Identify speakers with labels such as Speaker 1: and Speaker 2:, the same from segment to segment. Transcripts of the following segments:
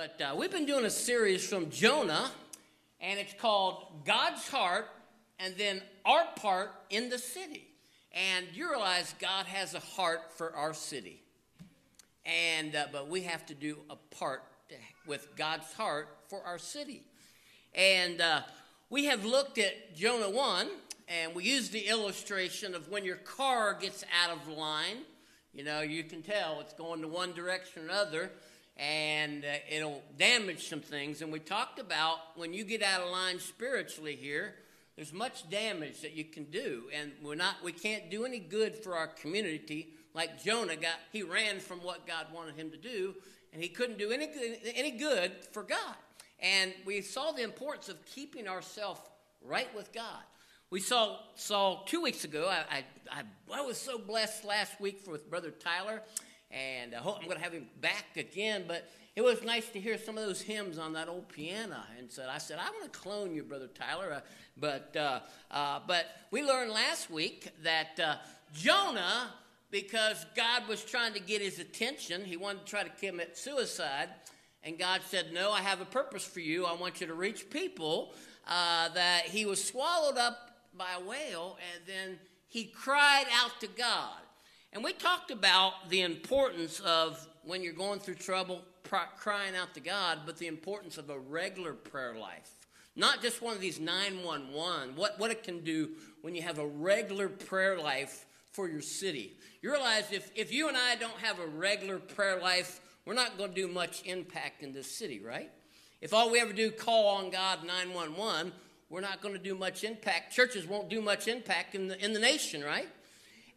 Speaker 1: but uh, we've been doing a series from Jonah, and it's called God's Heart and then Our Part in the City. And you realize God has a heart for our city. And, uh, but we have to do a part with God's heart for our city. And uh, we have looked at Jonah 1, and we used the illustration of when your car gets out of line. You know, you can tell it's going to one direction or another and uh, it'll damage some things. And we talked about when you get out of line spiritually here, there's much damage that you can do, and we're not, we can't do any good for our community. Like Jonah got, he ran from what God wanted him to do, and he couldn't do any any good for God. And we saw the importance of keeping ourselves right with God. We saw saw two weeks ago. I, I, I was so blessed last week with Brother Tyler and I hope I'm going to have him back again. But it was nice to hear some of those hymns on that old piano. And so I said, I want to clone you, Brother Tyler. Uh, but, uh, uh, but we learned last week that uh, Jonah, because God was trying to get his attention, he wanted to try to commit suicide. And God said, No, I have a purpose for you. I want you to reach people. Uh, that he was swallowed up by a whale, and then he cried out to God. And we talked about the importance of when you're going through trouble, crying out to God, but the importance of a regular prayer life. Not just one of these 911, what, what it can do when you have a regular prayer life for your city. You realize if, if you and I don't have a regular prayer life, we're not going to do much impact in this city, right? If all we ever do call on God 911, we're not going to do much impact. Churches won't do much impact in the, in the nation, right?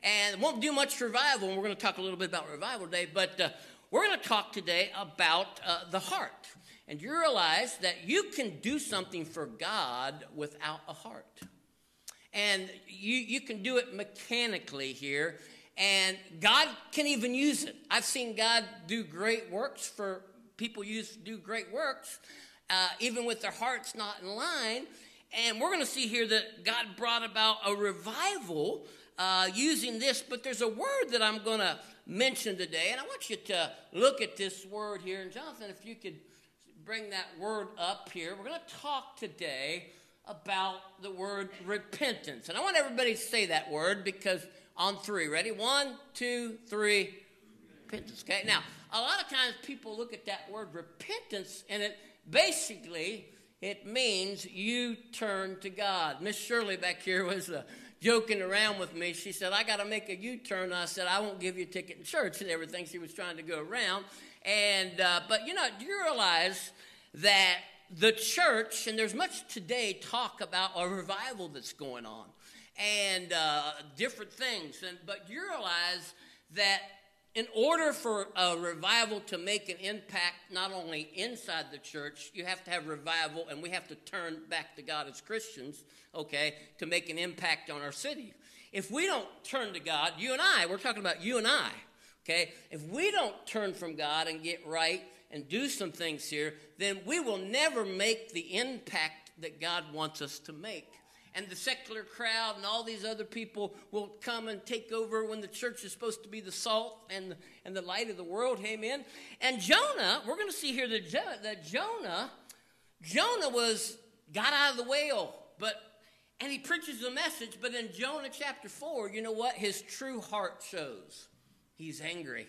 Speaker 1: And won't do much revival. And we're going to talk a little bit about revival today, but uh, we're going to talk today about uh, the heart. And you realize that you can do something for God without a heart. And you, you can do it mechanically here, and God can even use it. I've seen God do great works for people use do great works, uh, even with their hearts not in line. And we're going to see here that God brought about a revival uh, using this, but there's a word that I'm going to mention today, and I want you to look at this word here. And Jonathan, if you could bring that word up here, we're going to talk today about the word repentance. And I want everybody to say that word because on three, ready? One, two, three, repentance. Okay, now a lot of times people look at that word repentance and it basically it means you turn to God. Miss Shirley back here was joking around with me. She said, I got to make a U turn. I said, I won't give you a ticket in church and everything. She was trying to go around. And, uh, but you know, do you realize that the church, and there's much today talk about a revival that's going on and uh, different things. And, but you realize that in order for a revival to make an impact not only inside the church, you have to have revival, and we have to turn back to God as Christians, okay, to make an impact on our city. If we don't turn to God, you and I, we're talking about you and I, okay, if we don't turn from God and get right and do some things here, then we will never make the impact that God wants us to make and the secular crowd and all these other people will come and take over when the church is supposed to be the salt and, and the light of the world. Amen. And Jonah, we're going to see here that, jo- that Jonah, Jonah was got out of the whale, but and he preaches the message, but in Jonah chapter 4, you know what? His true heart shows. He's angry.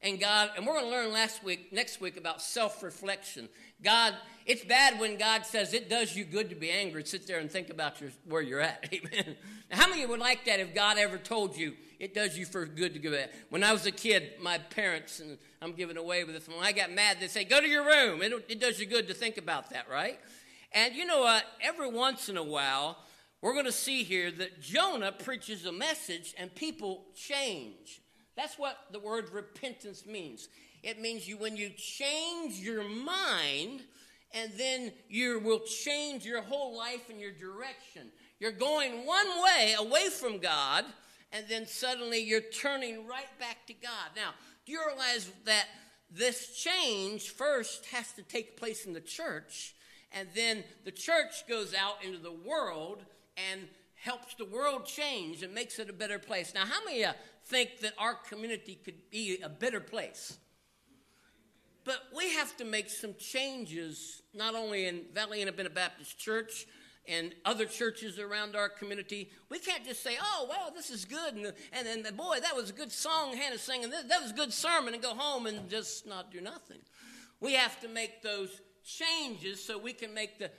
Speaker 1: And God, and we're going to learn last week, next week about self reflection. God, it's bad when God says it does you good to be angry. Sit there and think about your, where you're at. Amen. Now, how many would like that if God ever told you it does you for good to go back? When I was a kid, my parents, and I'm giving away with this, when I got mad, they'd say, Go to your room. It, it does you good to think about that, right? And you know what? Every once in a while, we're going to see here that Jonah preaches a message and people change. That's what the word repentance means. It means you when you change your mind and then you will change your whole life and your direction. You're going one way away from God and then suddenly you're turning right back to God. Now, do you realize that this change first has to take place in the church and then the church goes out into the world and helps the world change and makes it a better place. Now, how many uh, think that our community could be a better place? but we have to make some changes, not only in Valley Independent Baptist Church and other churches around our community. We can't just say, oh, well, this is good. And, and, and boy, that was a good song Hannah sang, and that was a good sermon, and go home and just not do nothing. We have to make those changes so we can make the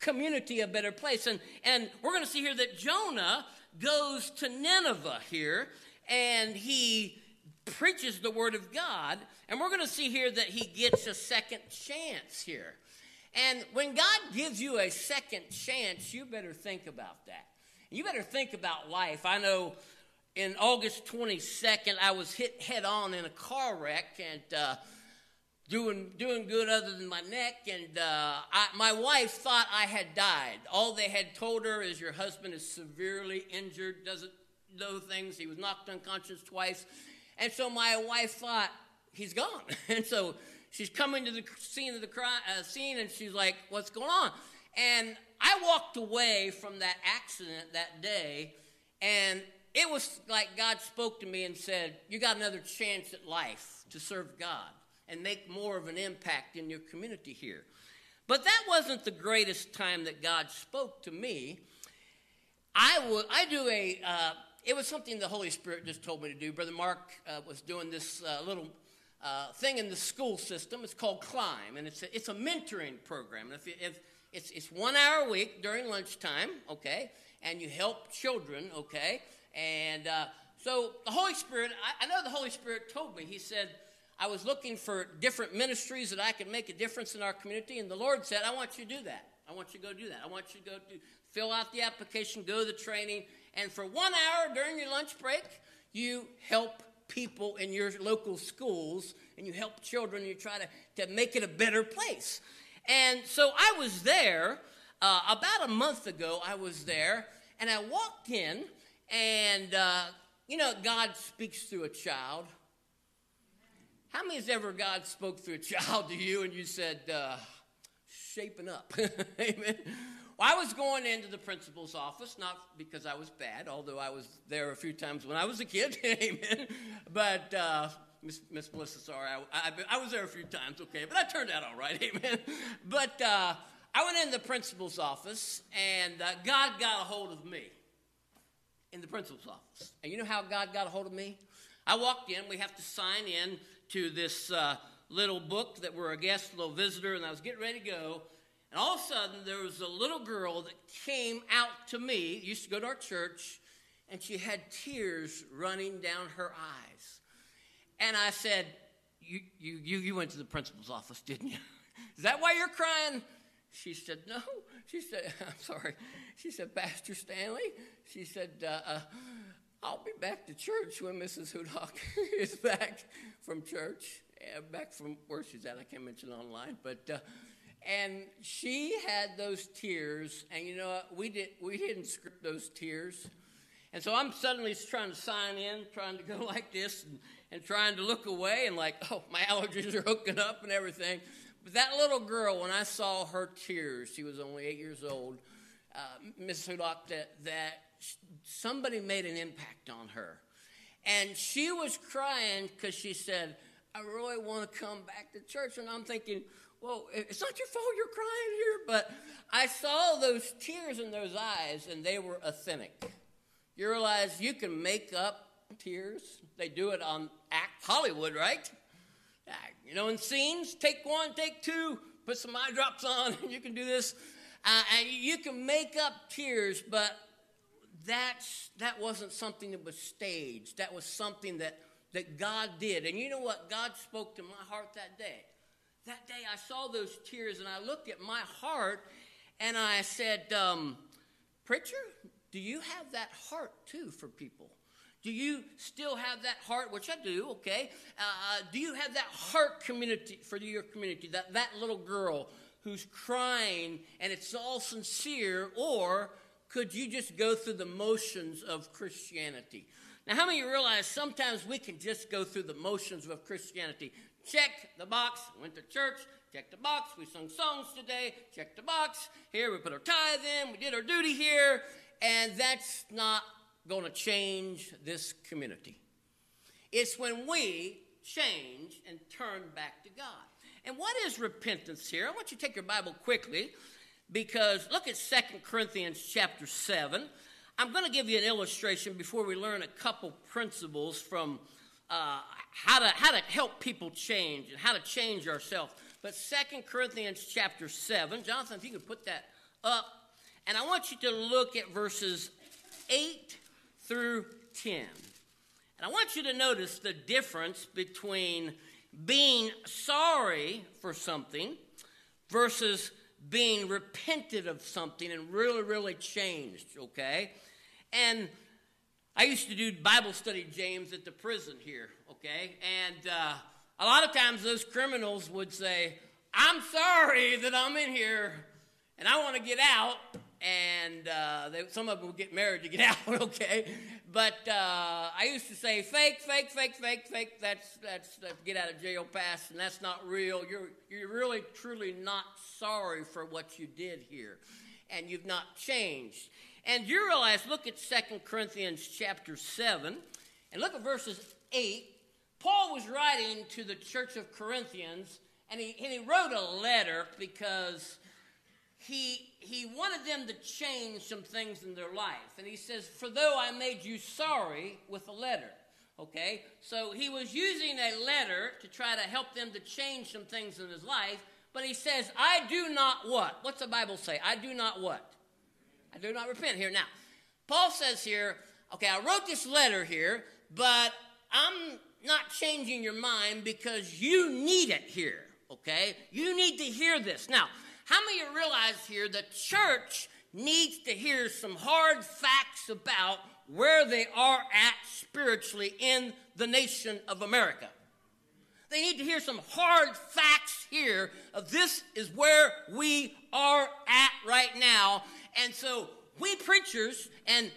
Speaker 1: community a better place. And, and we're going to see here that Jonah goes to Nineveh here, and he preaches the word of God. And we're going to see here that he gets a second chance here. And when God gives you a second chance, you better think about that. You better think about life. I know in August 22nd, I was hit head on in a car wreck and uh, doing, doing good other than my neck. And uh, I, my wife thought I had died. All they had told her is your husband is severely injured, doesn't know things. He was knocked unconscious twice. And so my wife thought, he's gone. and so she's coming to the scene of the crime, uh, scene and she's like, what's going on? And I walked away from that accident that day, and it was like God spoke to me and said, You got another chance at life to serve God and make more of an impact in your community here. But that wasn't the greatest time that God spoke to me. I I do a uh, it was something the Holy Spirit just told me to do. Brother Mark uh, was doing this uh, little uh, thing in the school system. It's called Climb, and it's a, it's a mentoring program. And if, if it's, it's one hour a week during lunchtime, okay, and you help children, okay, and uh, so the Holy Spirit, I, I know the Holy Spirit told me. He said I was looking for different ministries that I could make a difference in our community, and the Lord said, I want you to do that. I want you to go do that. I want you to go to fill out the application, go to the training, and for one hour during your lunch break, you help people in your local schools and you help children, you try to, to make it a better place. And so I was there uh, about a month ago, I was there, and I walked in, and uh, you know, God speaks through a child. How many has ever God spoke through a child to you and you said, uh, shaping up? Amen. I was going into the principal's office, not because I was bad, although I was there a few times when I was a kid. Amen. But uh, Miss, Miss Melissa, sorry, I, I, I, was there a few times, okay, but I turned out all right. Amen. But uh, I went into the principal's office, and uh, God got a hold of me in the principal's office. And you know how God got a hold of me? I walked in. We have to sign in to this uh, little book that we're a guest, little visitor, and I was getting ready to go. And all of a sudden, there was a little girl that came out to me, used to go to our church, and she had tears running down her eyes. And I said, You, you, you, you went to the principal's office, didn't you? Is that why you're crying? She said, No. She said, I'm sorry. She said, Pastor Stanley, she said, uh, uh, I'll be back to church when Mrs. Hudock is back from church, back from where she's at. I can't mention online, but uh, and she had those tears, and you know what? We, did, we didn't script those tears. And so I'm suddenly trying to sign in, trying to go like this, and, and trying to look away, and like, oh, my allergies are hooking up and everything. But that little girl, when I saw her tears, she was only eight years old, uh, Miss that, that somebody made an impact on her. And she was crying because she said, I really want to come back to church. And I'm thinking, well, it's not your fault you're crying here, but I saw those tears in those eyes and they were authentic. You realize you can make up tears. They do it on Act Hollywood, right? You know, in scenes, take one, take two, put some eye drops on, and you can do this. Uh, and you can make up tears, but that's, that wasn't something that was staged. That was something that, that God did. And you know what? God spoke to my heart that day that day I saw those tears and I looked at my heart and I said, um, Preacher, do you have that heart too for people? Do you still have that heart, which I do, okay? Uh, do you have that heart community for your community, that, that little girl who's crying and it's all sincere, or could you just go through the motions of Christianity? Now, how many realize sometimes we can just go through the motions of Christianity? Check the box. Went to church. Check the box. We sung songs today. Check the box. Here we put our tithe in. We did our duty here. And that's not going to change this community. It's when we change and turn back to God. And what is repentance here? I want you to take your Bible quickly because look at Second Corinthians chapter 7. I'm going to give you an illustration before we learn a couple principles from uh, how, to, how to help people change and how to change ourselves. But Second Corinthians chapter 7, Jonathan, if you could put that up. And I want you to look at verses 8 through 10. And I want you to notice the difference between being sorry for something versus being repented of something and really, really changed, okay? And I used to do Bible study, James, at the prison here, okay? And uh, a lot of times those criminals would say, I'm sorry that I'm in here and I want to get out. And uh, they, some of them would get married to get out, okay? But uh, I used to say, fake, fake, fake, fake, fake. That's, that's, that's get out of jail pass, and that's not real. You're, you're really, truly not sorry for what you did here, and you've not changed. And you realize, look at Second Corinthians chapter 7, and look at verses 8. Paul was writing to the church of Corinthians, and he, and he wrote a letter because he, he wanted them to change some things in their life. And he says, For though I made you sorry with a letter. Okay? So he was using a letter to try to help them to change some things in his life. But he says, I do not what? What's the Bible say? I do not what? I do not repent here. Now, Paul says here, okay, I wrote this letter here, but I'm not changing your mind because you need it here, okay? You need to hear this. Now, how many of you realize here the church needs to hear some hard facts about where they are at spiritually in the nation of America? They need to hear some hard facts here of this is where we are at right now. And so we preachers and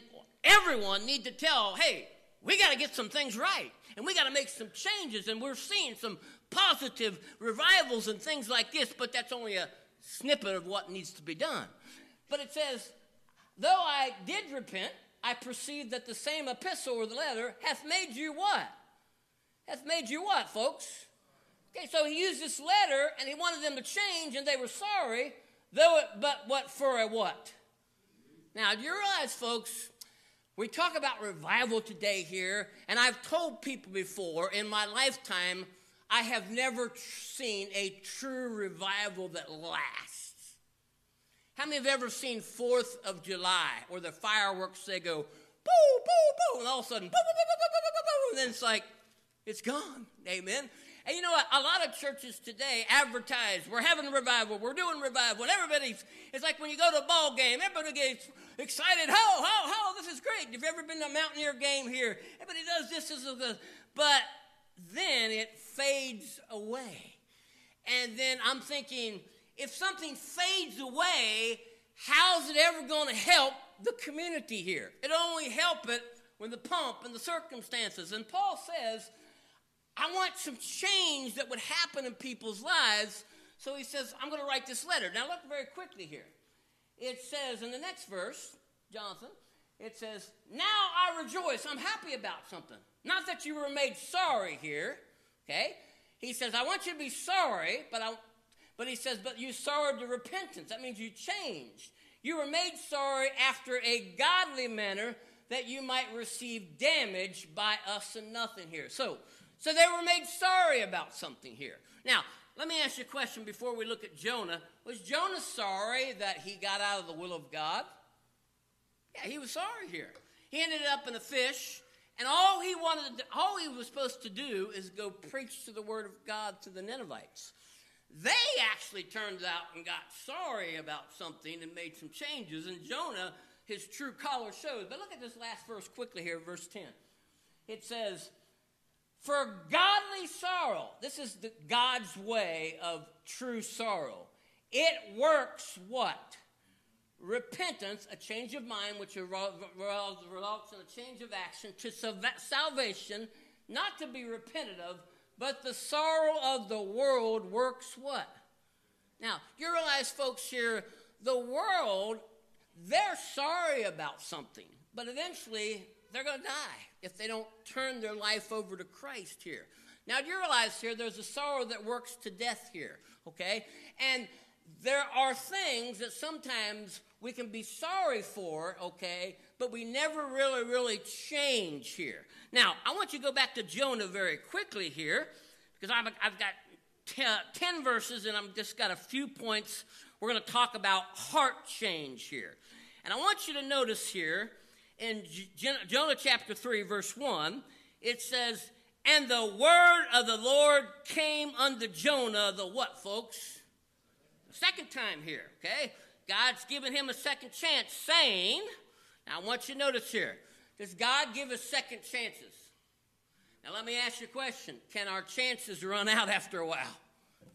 Speaker 1: everyone need to tell, hey, we got to get some things right and we got to make some changes. And we're seeing some positive revivals and things like this, but that's only a snippet of what needs to be done. But it says, though I did repent, I perceive that the same epistle or the letter hath made you what? Hath made you what, folks? Okay, so he used this letter and he wanted them to change and they were sorry, though it, but what for a what? Now, do you realize, folks, we talk about revival today here, and I've told people before in my lifetime, I have never seen a true revival that lasts. How many have ever seen 4th of July or the fireworks, they go boo, boo, boo, and all of a sudden, boo, boo, boo, and then it's like, it's gone. Amen. And you know what? A lot of churches today advertise, we're having revival, we're doing revival, and everybody's, it's like when you go to a ball game, everybody gets excited, ho, ho, ho, this is great. You've ever been to a Mountaineer game here, everybody does this, this, this, but then it fades away. And then I'm thinking, if something fades away, how's it ever going to help the community here? It only help it when the pump and the circumstances. And Paul says, I want some change that would happen in people's lives. So he says, I'm going to write this letter. Now, look very quickly here. It says in the next verse, Jonathan, it says, Now I rejoice. I'm happy about something. Not that you were made sorry here, okay? He says, I want you to be sorry, but I, but he says, but you sorrowed to repentance. That means you changed. You were made sorry after a godly manner that you might receive damage by us and nothing here. So, so they were made sorry about something here. Now, let me ask you a question before we look at Jonah. Was Jonah sorry that he got out of the will of God? Yeah, he was sorry here. He ended up in a fish, and all he wanted, to, all he was supposed to do is go preach to the word of God to the Ninevites. They actually turned out and got sorry about something and made some changes, and Jonah, his true color shows. But look at this last verse quickly here, verse 10. It says, For godly sorrow, this is the, God's way of true sorrow. It works what? repentance, a change of mind, which results in a change of action, to salvation, not to be repentant of, but the sorrow of the world works what? Now, you realize, folks, here, the world, they're sorry about something, but eventually they're going to die if they don't turn their life over to Christ here. Now, do you realize here there's a sorrow that works to death here, okay? And there are things that sometimes we can be sorry for, okay, but we never really, really change here. Now, I want you to go back to Jonah very quickly here because I've, I've got ten, 10 verses and I've just got a few points. We're going to talk about heart change here. And I want you to notice here in Jonah chapter 3, verse 1, it says, And the word of the Lord came unto Jonah, the what, folks? Second time here, okay? God's given him a second chance, saying, Now I want you to notice here, does God give us second chances? Now let me ask you a question Can our chances run out after a while?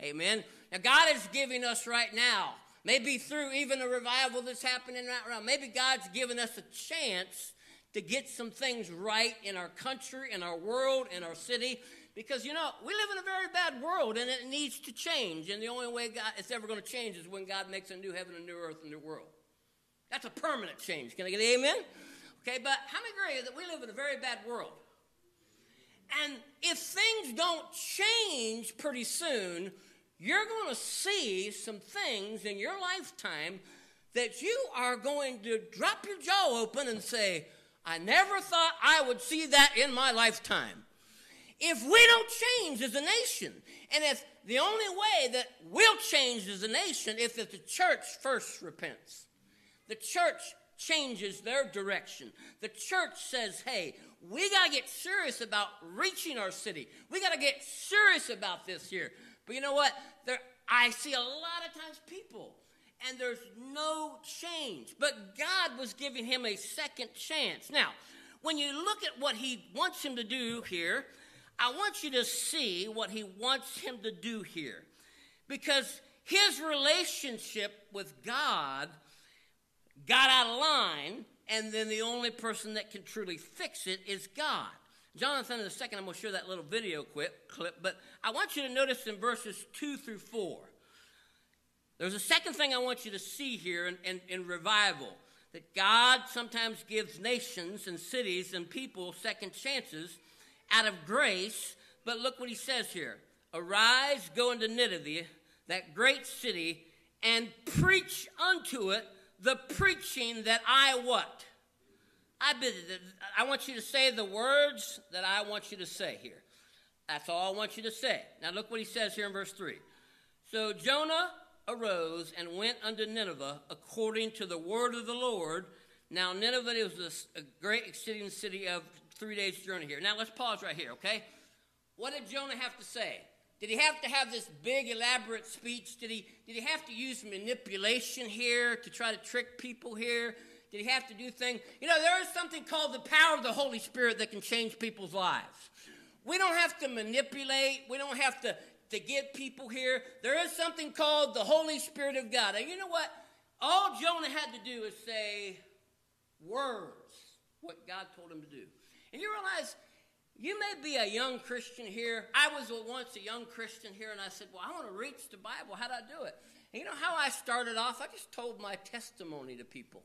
Speaker 1: Amen. Now God is giving us right now Maybe through even a revival that's happening right now. Maybe God's given us a chance to get some things right in our country, in our world, in our city. Because, you know, we live in a very bad world and it needs to change. And the only way God, it's ever going to change is when God makes a new heaven, a new earth, a new world. That's a permanent change. Can I get an amen? Okay, but how many agree that we live in a very bad world? And if things don't change pretty soon, you're going to see some things in your lifetime that you are going to drop your jaw open and say, I never thought I would see that in my lifetime. If we don't change as a nation, and if the only way that we'll change as a nation is if the church first repents, the church changes their direction. The church says, hey, we got to get serious about reaching our city. We got to get serious about this here. But you know what? There, I see a lot of times people, and there's no change. But God was giving him a second chance. Now, when you look at what he wants him to do here, I want you to see what he wants him to do here. Because his relationship with God got out of line, and then the only person that can truly fix it is God. Jonathan, in a second, I'm going to show that little video clip, clip, but I want you to notice in verses 2 through 4. There's a second thing I want you to see here in, in, in revival that God sometimes gives nations and cities and people second chances out of grace. But look what he says here Arise, go into Nineveh, that great city, and preach unto it the preaching that I what? I, I want you to say the words that I want you to say here. That's all I want you to say. Now look what he says here in verse 3. So Jonah arose and went unto Nineveh according to the word of the Lord. Now Nineveh is a, great exceeding city of three days' journey here. Now let's pause right here, okay? What did Jonah have to say? Did he have to have this big elaborate speech? Did he, did he have to use manipulation here to try to trick people here? Did he have to do things? You know, there is something called the power of the Holy Spirit that can change people's lives. We don't have to manipulate. We don't have to, to get people here. There is something called the Holy Spirit of God. And you know what? All Jonah had to do is say words, what God told him to do. And you realize you may be a young Christian here. I was once a young Christian here, and I said, Well, I want to reach the Bible. How do I do it? And you know how I started off? I just told my testimony to people.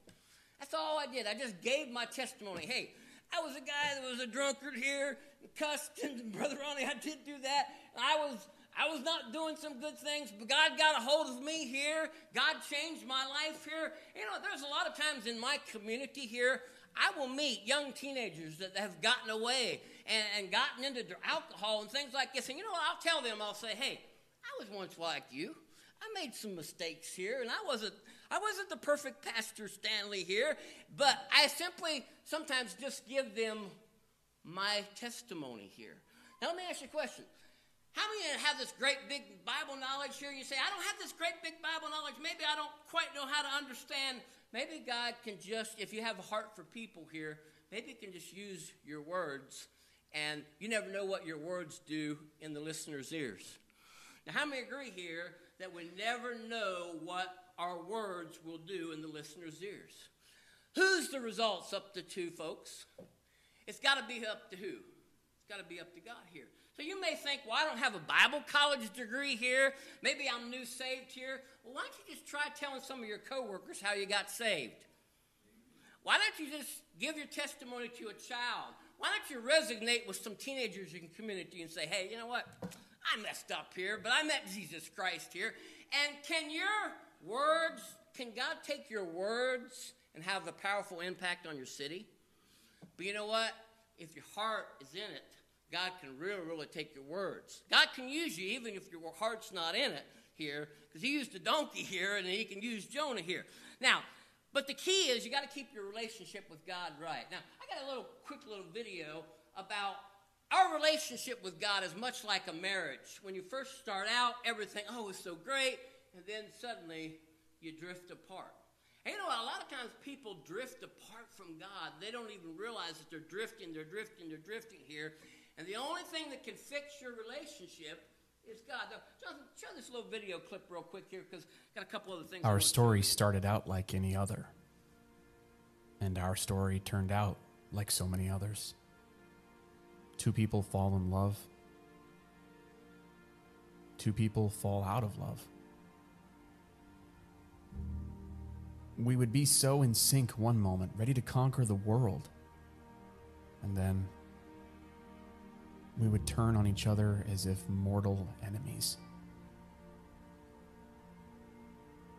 Speaker 1: That's all I did. I just gave my testimony. Hey, I was a guy that was a drunkard here, cussed, and Brother Ronnie, I did do that. I was I was not doing some good things, but God got a hold of me here. God changed my life here. You know, there's a lot of times in my community here, I will meet young teenagers that have gotten away and, and gotten into alcohol and things like this. And you know? I'll tell them, I'll say, hey, I was once like you. I made some mistakes here, and I wasn't I wasn't the perfect Pastor Stanley here, but I simply sometimes just give them my testimony here. Now, let me ask you a question. How many have this great big Bible knowledge here? You say, I don't have this great big Bible knowledge. Maybe I don't quite know how to understand. Maybe God can just, if you have a heart for people here, maybe you can just use your words, and you never know what your words do in the listener's ears. Now, how many agree here that we never know what our words will do in the listener's ears. Who's the results up to two, folks? It's got to be up to who? It's got to be up to God here. So you may think, well, I don't have a Bible college degree here. Maybe I'm new saved here. Well, why don't you just try telling some of your coworkers how you got saved? Why don't you just give your testimony to a child why don't you resonate with some teenagers in community and say, hey, you know what? I messed up here, but I met Jesus Christ here. And can your words, can God take your words and have a powerful impact on your city? But you know what? If your heart is in it, God can really, really take your words. God can use you even if your heart's not in it here, because He used a donkey here and He can use Jonah here. Now, but the key is you got to keep your relationship with God right. Now, I got a little quick little video about our relationship with God is much like a marriage. When you first start out, everything, oh, it's so great, and then suddenly you drift apart. And you know, a lot of times people drift apart from God. They don't even realize that they're drifting, they're drifting, they're drifting here. And the only thing that can fix your relationship is God. Now, Jonathan, show this little video clip real quick here because got a couple other things.
Speaker 2: Our story started out like any other. And our story turned out like so many others. Two people fall in love. Two people fall out of love. We would be so in sync one moment, ready to conquer the world. And then we would turn on each other as if mortal enemies.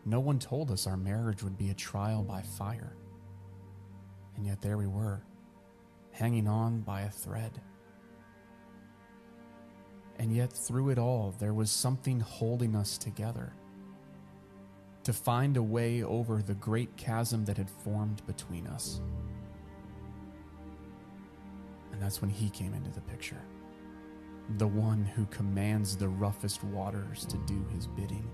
Speaker 2: No one told us our marriage would be a trial by fire. And yet there we were, hanging on by a thread. And yet, through it all, there was something holding us together to find a way over the great chasm that had formed between us. And that's when he came into the picture. The one who commands the roughest waters to do his bidding,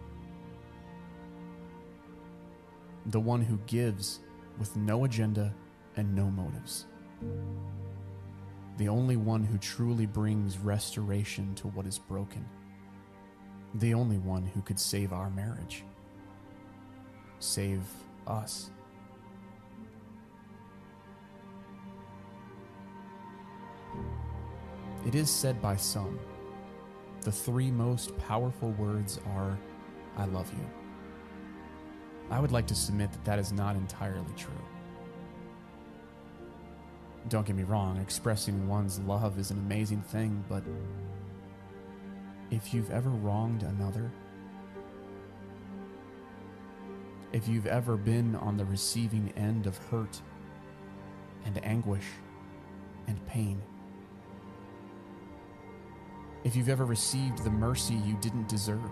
Speaker 2: the one who gives with no agenda and no motives, the only one who truly brings restoration to what is broken, the only one who could save our marriage, save us. It is said by some the three most powerful words are, I love you. I would like to submit that that is not entirely true. Don't get me wrong, expressing one's love is an amazing thing, but if you've ever wronged another, if you've ever been on the receiving end of hurt and anguish and pain, if you've ever received the mercy you didn't deserve,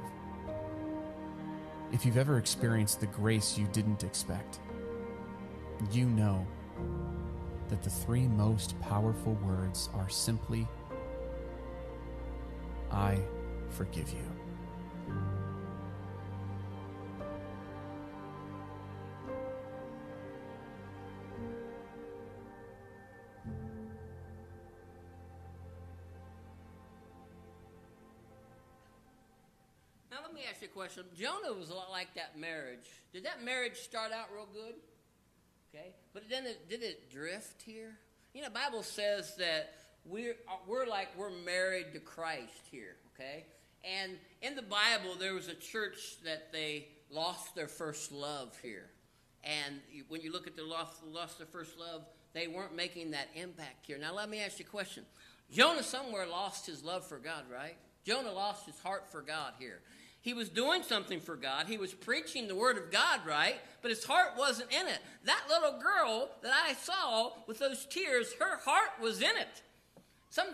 Speaker 2: if you've ever experienced the grace you didn't expect, you know that the three most powerful words are simply, I forgive you.
Speaker 1: Did that marriage start out real good? Okay, but then it, did it drift here? You know, Bible says that we're uh, we're like we're married to Christ here. Okay, and in the Bible there was a church that they lost their first love here, and when you look at the lost lost their first love, they weren't making that impact here. Now let me ask you a question. Jonah somewhere lost his love for God, right? Jonah lost his heart for God here. He was doing something for God. He was preaching the word of God, right? But his heart wasn't in it. That little girl that I saw with those tears, her heart was in it. Some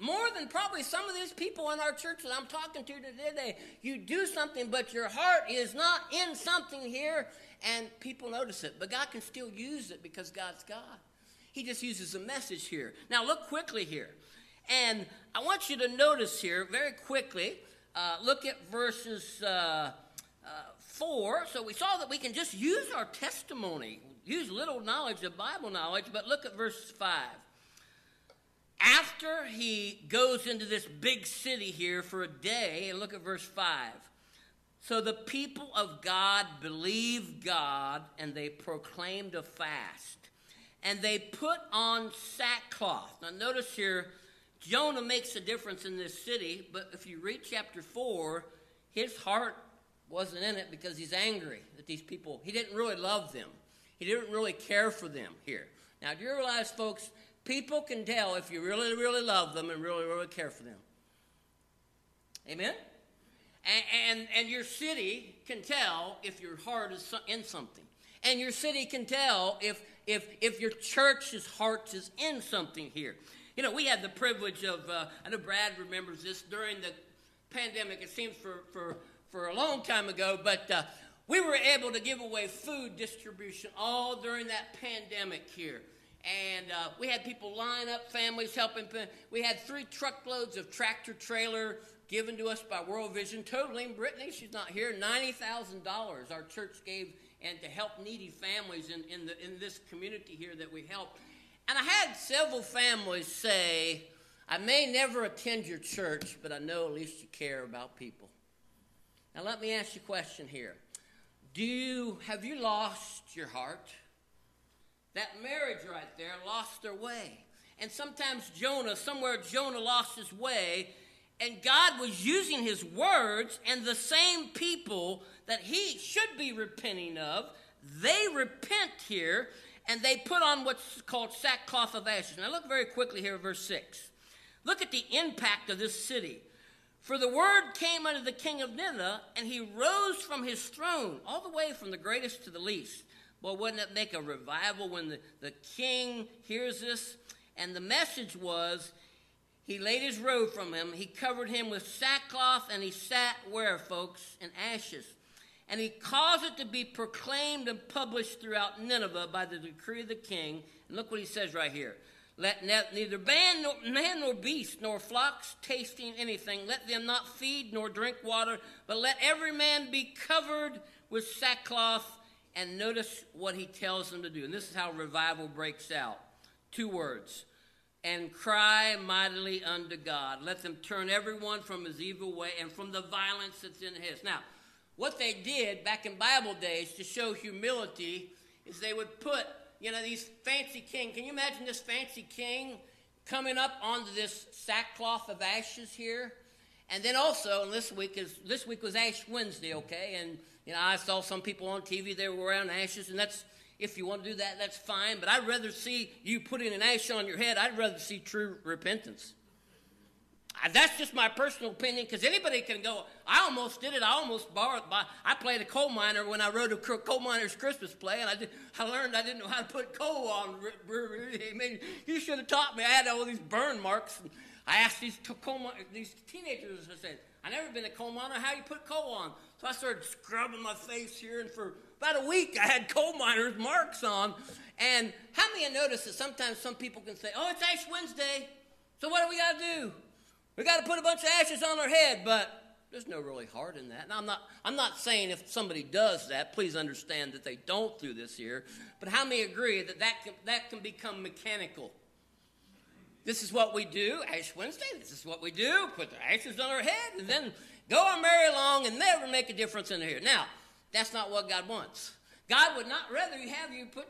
Speaker 1: more than probably some of these people in our church that I'm talking to today. You do something, but your heart is not in something here, and people notice it. But God can still use it because God's God. He just uses a message here. Now, look quickly here. And I want you to notice here very quickly uh, look at verses uh, uh, 4. So we saw that we can just use our testimony, use little knowledge of Bible knowledge, but look at verse 5. After he goes into this big city here for a day, and look at verse 5. So the people of God believed God and they proclaimed a fast. And they put on sackcloth. Now, notice here, Jonah makes a difference in this city, but if you read chapter 4, his heart wasn't in it because he's angry that these people, he didn't really love them. He didn't really care for them here. Now, do you realize, folks, People can tell if you really, really love them and really, really care for them. Amen? And, and, and your city can tell if your heart is in something. And your city can tell if, if, if your church's heart is in something here. You know, we had the privilege of, uh, I know Brad remembers this, during the pandemic, it seems for, for, for a long time ago, but uh, we were able to give away food distribution all during that pandemic here. And uh, we had people line up, families helping. We had three truckloads of tractor trailer given to us by World Vision, totaling Brittany, she's not here, $90,000 our church gave and to help needy families in, in, the, in this community here that we help. And I had several families say, I may never attend your church, but I know at least you care about people. Now let me ask you a question here. Do you have you lost your heart? That marriage right there lost their way. And sometimes Jonah, somewhere Jonah lost his way, and God was using his words, and the same people that he should be repenting of, they repent here, and they put on what's called sackcloth of ashes. Now, look very quickly here, verse 6. Look at the impact of this city. For the word came unto the king of Nineveh, and he rose from his throne, all the way from the greatest to the least. Well, wouldn't it make a revival when the, the king hears this? And the message was, he laid his robe from him, he covered him with sackcloth, and he sat where, folks? In ashes. And he caused it to be proclaimed and published throughout Nineveh by the decree of the king. And look what he says right here. Let neither man nor, beast nor flocks tasting anything, let them not feed nor drink water, but let every man be covered with sackcloth. And notice what he tells them to do. And this is how revival breaks out. Two words. And cry mightily unto God. Let them turn everyone from his evil way and from the violence that's in his. Now, what they did back in Bible days to show humility is they would put you know, these fancy king. Can you imagine this fancy king coming up onto this sackcloth of ashes here? And then also, and this week is this week was Ash Wednesday, okay? And you know, I saw some people on TV they were wearing ashes, and that's if you want to do that, that's fine. But I'd rather see you putting an ash on your head. I'd rather see true repentance. That's just my personal opinion because anybody can go. I almost did it. I almost borrowed. I played a coal miner when I wrote a coal miner's Christmas play, and I, did, I learned I didn't know how to put coal on. You should have taught me. I had all these burn marks. And I asked these coal these teenagers. I said, "I never been a coal miner. How you put coal on?" So I started scrubbing my face here, and for about a week, I had coal miners marks on. And how many of you notice that sometimes some people can say, "Oh, it's Ash Wednesday." So what do we got to do? We got to put a bunch of ashes on our head, but there's no really heart in that. Now, I'm not, I'm not saying if somebody does that, please understand that they don't do this here. But how many agree that that can, that can become mechanical? This is what we do, Ash Wednesday. This is what we do. Put the ashes on our head and then go our merry long and never make a difference in here. Now, that's not what God wants. God would not rather you have you put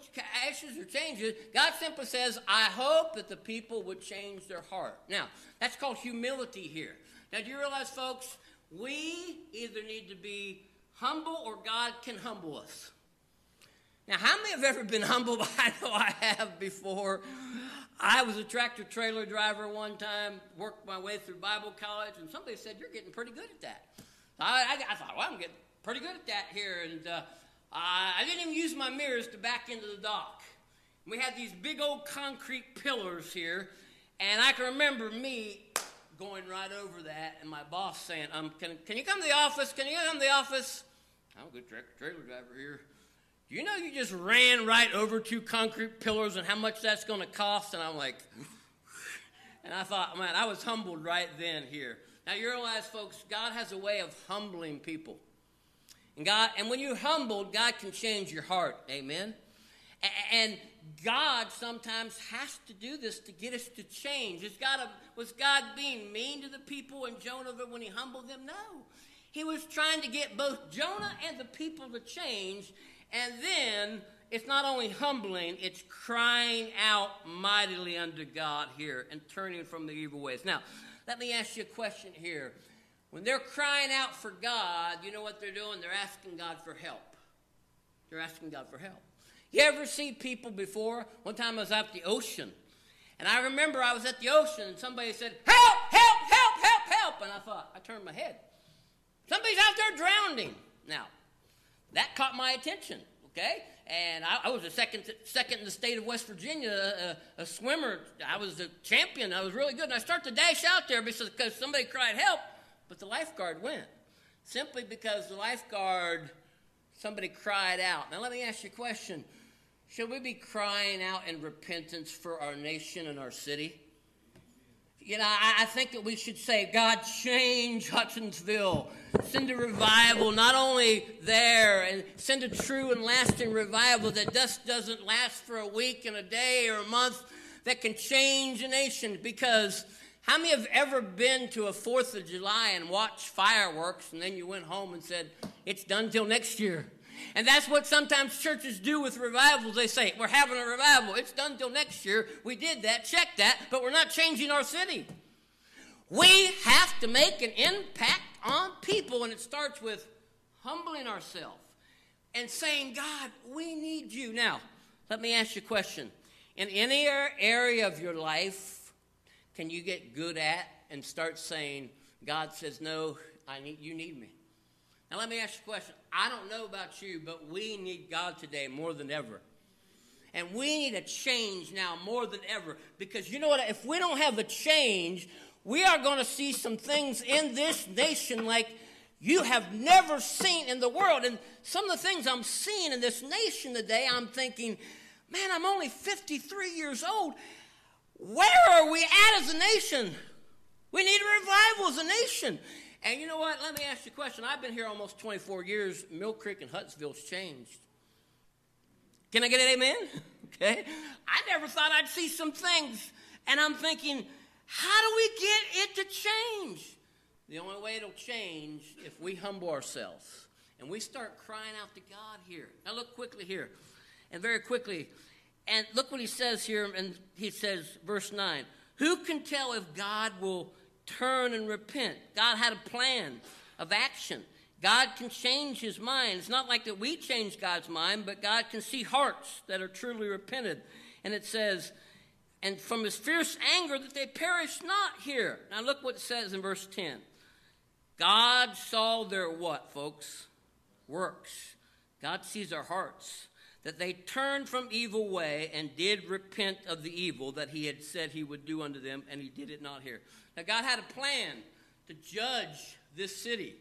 Speaker 1: ashes or change it. God simply says, I hope that the people would change their heart. Now, that's called humility here. Now, do you realize, folks, we either need to be humble or God can humble us. Now, how many have ever been humbled? I know I have before. I was a tractor trailer driver one time, worked my way through Bible college, and somebody said, You're getting pretty good at that. I, I, I thought, Well, I'm getting pretty good at that here. And uh, I didn't even use my mirrors to back into the dock. We had these big old concrete pillars here, and I can remember me going right over that, and my boss saying, um, can, can you come to the office? Can you come to the office? I'm a good trailer driver here. Do you know you just ran right over two concrete pillars and how much that's going to cost? And I'm like, and I thought, man, I was humbled right then here. Now you realize, folks, God has a way of humbling people. And God, and when you're humbled, God can change your heart. Amen. And God sometimes has to do this to get us to change. Is God a, was God being mean to the people in Jonah when he humbled them? No. He was trying to get both Jonah and the people to change. And then it's not only humbling, it's crying out mightily unto God here and turning from the evil ways. Now, let me ask you a question here. When they're crying out for God, you know what they're doing? They're asking God for help. They're asking God for help. You ever see people before? One time I was out at the ocean, And I remember I was at the ocean and somebody said, Help, help, help, help, help. And I thought, I turned my head. Somebody's out there drowning. Now, that caught my attention, okay? And I, I was a second, second in the state of West Virginia, a, a, swimmer. I was a champion. I was really good. And I start to dash out there because somebody cried help, but the lifeguard went. Simply because the lifeguard, somebody cried out. Now, let me ask you a question should we be crying out in repentance for our nation and our city? You know, I, I, think that we should say, God, change Hutchinsville. Send a revival, not only there, and send a true and lasting revival that just doesn't last for a week and a day or a month, that can change a nation. Because how many have ever been to a 4th of July and watched fireworks and then you went home and said, it's done till next year? And that's what sometimes churches do with revivals. They say, We're having a revival. It's done till next year. We did that, check that, but we're not changing our city. We have to make an impact on people, and it starts with humbling ourselves and saying, God, we need you. Now, let me ask you a question. In any area of your life, can you get good at and start saying, God says, No, I need you need me? Now, let me ask you a question. I don't know about you, but we need God today more than ever. And we need a change now more than ever. Because you know what? If we don't have a change, we are going to see some things in this nation like you have never seen in the world. And some of the things I'm seeing in this nation today, I'm thinking, man, I'm only 53 years old. Where are we at as a nation? We need a revival as a nation. And you know what? Let me ask you a question. I've been here almost 24 years. Mill Creek and Huntsville's changed. Can I get an amen? Okay. I never thought I'd see some things. And I'm thinking, how do we get it to change? The only way it'll change if we humble ourselves and we start crying out to God here. Now look quickly here. And very quickly. And look what he says here. And he says, verse 9 Who can tell if God will turn and repent. God had a plan of action. God can change his mind. It's not like that we change God's mind, but God can see hearts that are truly repented. And it says, and from his fierce anger that they perish not here. Now look what it says in verse 10. God saw their what, folks? Works. God sees our hearts. That they turned from evil way and did repent of the evil that he had said he would do unto them, and he did it not here. Now, God had a plan to judge this city.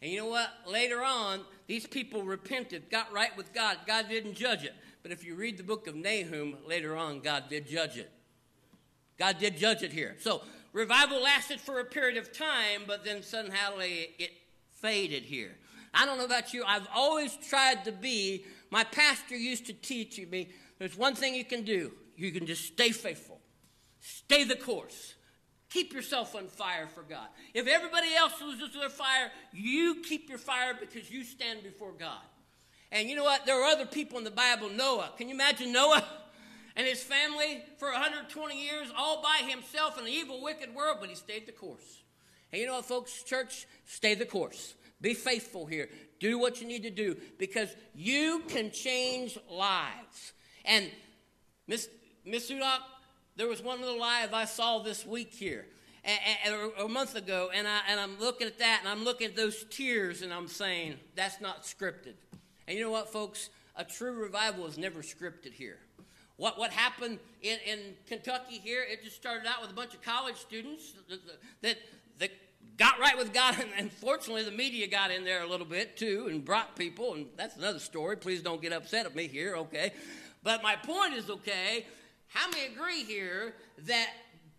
Speaker 1: And you know what? Later on, these people repented, got right with God. God didn't judge it. But if you read the book of Nahum, later on, God did judge it. God did judge it here. So, revival lasted for a period of time, but then suddenly it faded here. I don't know about you, I've always tried to be, my pastor used to teach me, there's one thing you can do. You can just stay faithful, stay the course. Keep yourself on fire for God. If everybody else loses their fire, you keep your fire because you stand before God. And you know what? There are other people in the Bible. Noah. Can you imagine Noah and his family for 120 years, all by himself in an evil, wicked world, but he stayed the course. And you know what, folks? Church, stay the course. Be faithful here. Do what you need to do because you can change lives. And Miss Miss there was one little live I saw this week here, a, a month ago, and, I, and I'm looking at that, and I'm looking at those tears, and I'm saying, that's not scripted. And you know what, folks? A true revival is never scripted here. What, what happened in, in Kentucky here, it just started out with a bunch of college students that, that, that got right with God, and, fortunately, the media got in there a little bit too and brought people, and that's another story. Please don't get upset at me here, okay? But my point is, okay, how many agree here that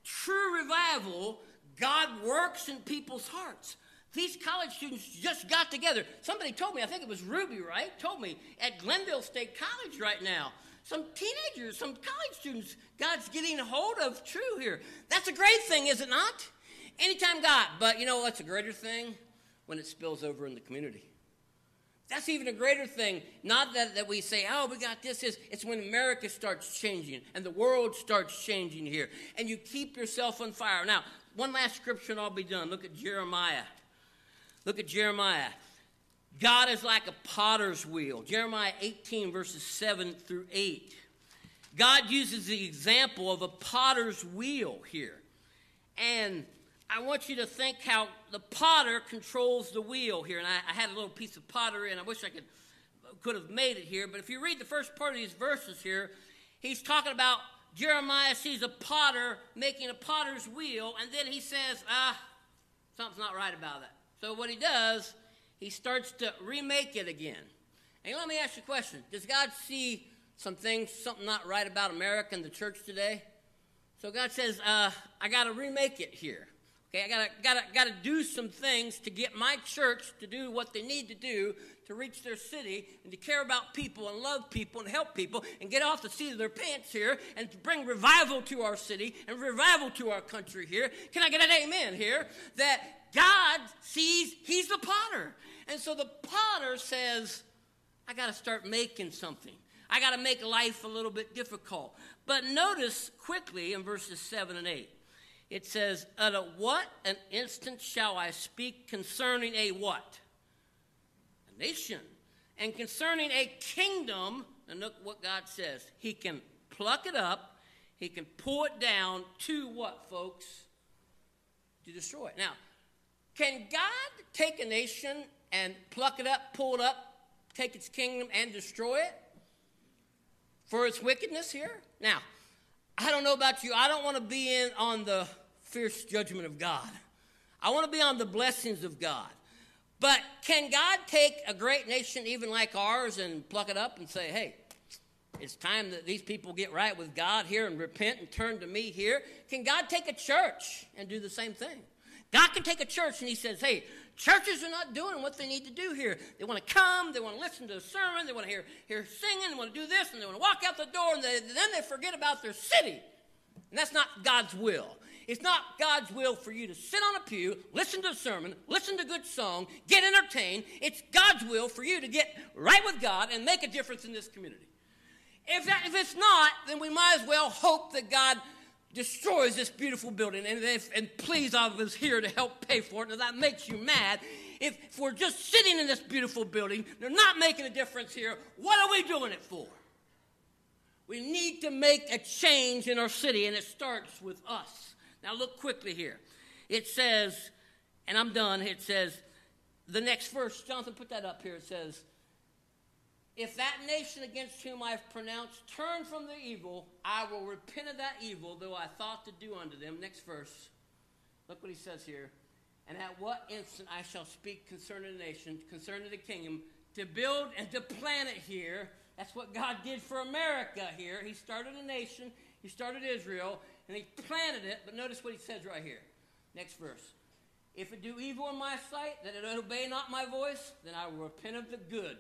Speaker 1: true revival, God works in people's hearts? These college students just got together. Somebody told me, I think it was Ruby, right? Told me at Glenville State College right now. Some teenagers, some college students, God's getting a hold of true here. That's a great thing, is it not? Anytime God, but you know what's a greater thing? When it spills over in the community. That's even a greater thing. Not that, that we say, oh, we got this, this. It's when America starts changing and the world starts changing here. And you keep yourself on fire. Now, one last scripture and I'll be done. Look at Jeremiah. Look at Jeremiah. God is like a potter's wheel. Jeremiah 18, verses 7 through 8. God uses the example of a potter's wheel here. And I want you to think how the potter controls the wheel here. And I, I had a little piece of pottery, and I wish I could could have made it here. But if you read the first part of these verses here, he's talking about Jeremiah sees a potter making a potter's wheel, and then he says, ah, something's not right about that. So what he does, he starts to remake it again. And let me ask you a question Does God see some things, something not right about America and the church today? So God says, uh, I got to remake it here. Okay, I gotta, gotta, gotta do some things to get my church to do what they need to do to reach their city and to care about people and love people and help people and get off the seat of their pants here and bring revival to our city and revival to our country here. Can I get an amen here? That God sees He's the potter. And so the potter says, I gotta start making something. I gotta make life a little bit difficult. But notice quickly in verses 7 and 8 it says, At a what an instant shall I speak concerning a what? A nation. And concerning a kingdom, and look what God says. He can pluck it up, he can pull it down to what, folks? To destroy it. Now, can God take a nation and pluck it up, pull it up, take its kingdom, and destroy it for its wickedness here? Now, I don't know about you. I don't want to be in on the fierce judgment of God. I want to be on the blessings of God. But can God take a great nation, even like ours, and pluck it up and say, hey, it's time that these people get right with God here and repent and turn to me here? Can God take a church and do the same thing? God can take a church and He says, hey, churches are not doing what they need to do here. They want to come, they want to listen to a sermon, they want to hear, hear singing, they want to do this, and they want to walk out the door, and they, then they forget about their city. And that's not God's will. It's not God's will for you to sit on a pew, listen to a sermon, listen to a good song, get entertained. It's God's will for you to get right with God and make a difference in this community. If, that, if it's not, then we might as well hope that God destroys this beautiful building. And, if, and please, I was here to help pay for it, and that makes you mad. If, if we're just sitting in this beautiful building, they're not making a difference here, what are we doing it for? We need to make a change in our city, and it starts with us. Now look quickly here. It says, and I'm done, it says, the next verse, Jonathan, put that up here. It says, If that nation against whom I have pronounced turn from the evil, I will repent of that evil, though I thought to do unto them. Next verse. Look what he says here. And at what instant I shall speak concerning the nation, concerning the kingdom, to build and to plant it here. That's what God did for America here. He started a nation, He started Israel, and he planted it. But notice what he says right here. Next verse. If it do evil in my sight, that it obey not my voice, then I will repent of the good,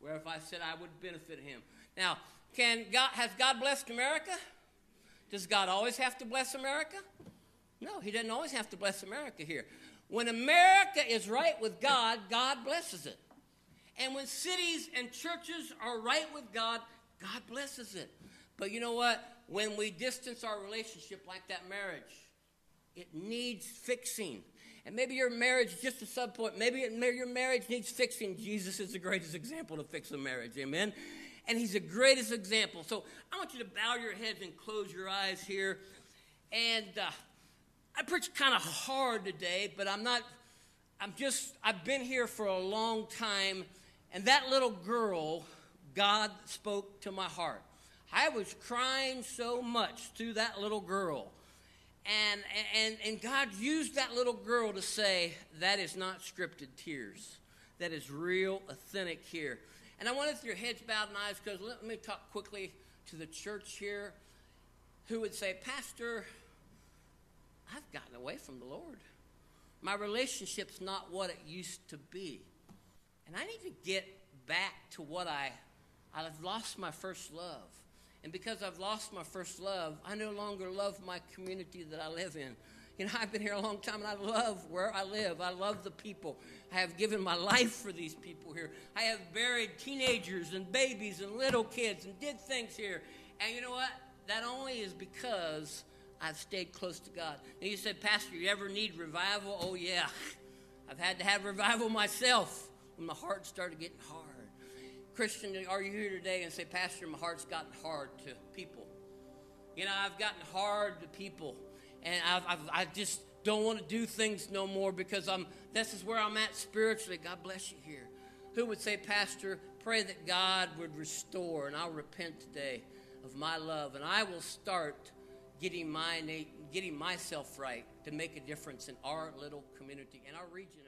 Speaker 1: whereof I said I would benefit him. Now, can God has God blessed America? Does God always have to bless America? No, he doesn't always have to bless America here. When America is right with God, God blesses it. And when cities and churches are right with God, God blesses it. But you know what? When we distance our relationship like that marriage, it needs fixing. And maybe your marriage just a sub point. Maybe, maybe your marriage needs fixing. Jesus is the greatest example to fix a marriage. Amen. And he's the greatest example. So I want you to bow your heads and close your eyes here. And uh, I preach kind of hard today, but I'm not, I'm just, I've been here for a long time. And that little girl, God spoke to my heart. I was crying so much to that little girl. And, and, and God used that little girl to say, that is not scripted tears. That is real, authentic here. And I wanted your heads bowed and eyes because let me talk quickly to the church here who would say, Pastor, I've gotten away from the Lord. My relationship's not what it used to be. And I need to get back to what I, I've lost my first love. And because I've lost my first love, I no longer love my community that I live in. You know, I've been here a long time and I love where I live. I love the people. I have given my life for these people here. I have buried teenagers and babies and little kids and did things here. And you know what? That only is because I've stayed close to God. And you said, Pastor, you ever need revival? Oh, yeah. I've had to have revival myself when my heart started getting hard. Christian, are you here today and say, Pastor, my heart's gotten hard to people? You know, I've gotten hard to people, and I've, I've, i just don't want to do things no more because I'm. This is where I'm at spiritually. God bless you here. Who would say, Pastor, pray that God would restore, and I'll repent today of my love, and I will start getting my getting myself right to make a difference in our little community, in our region.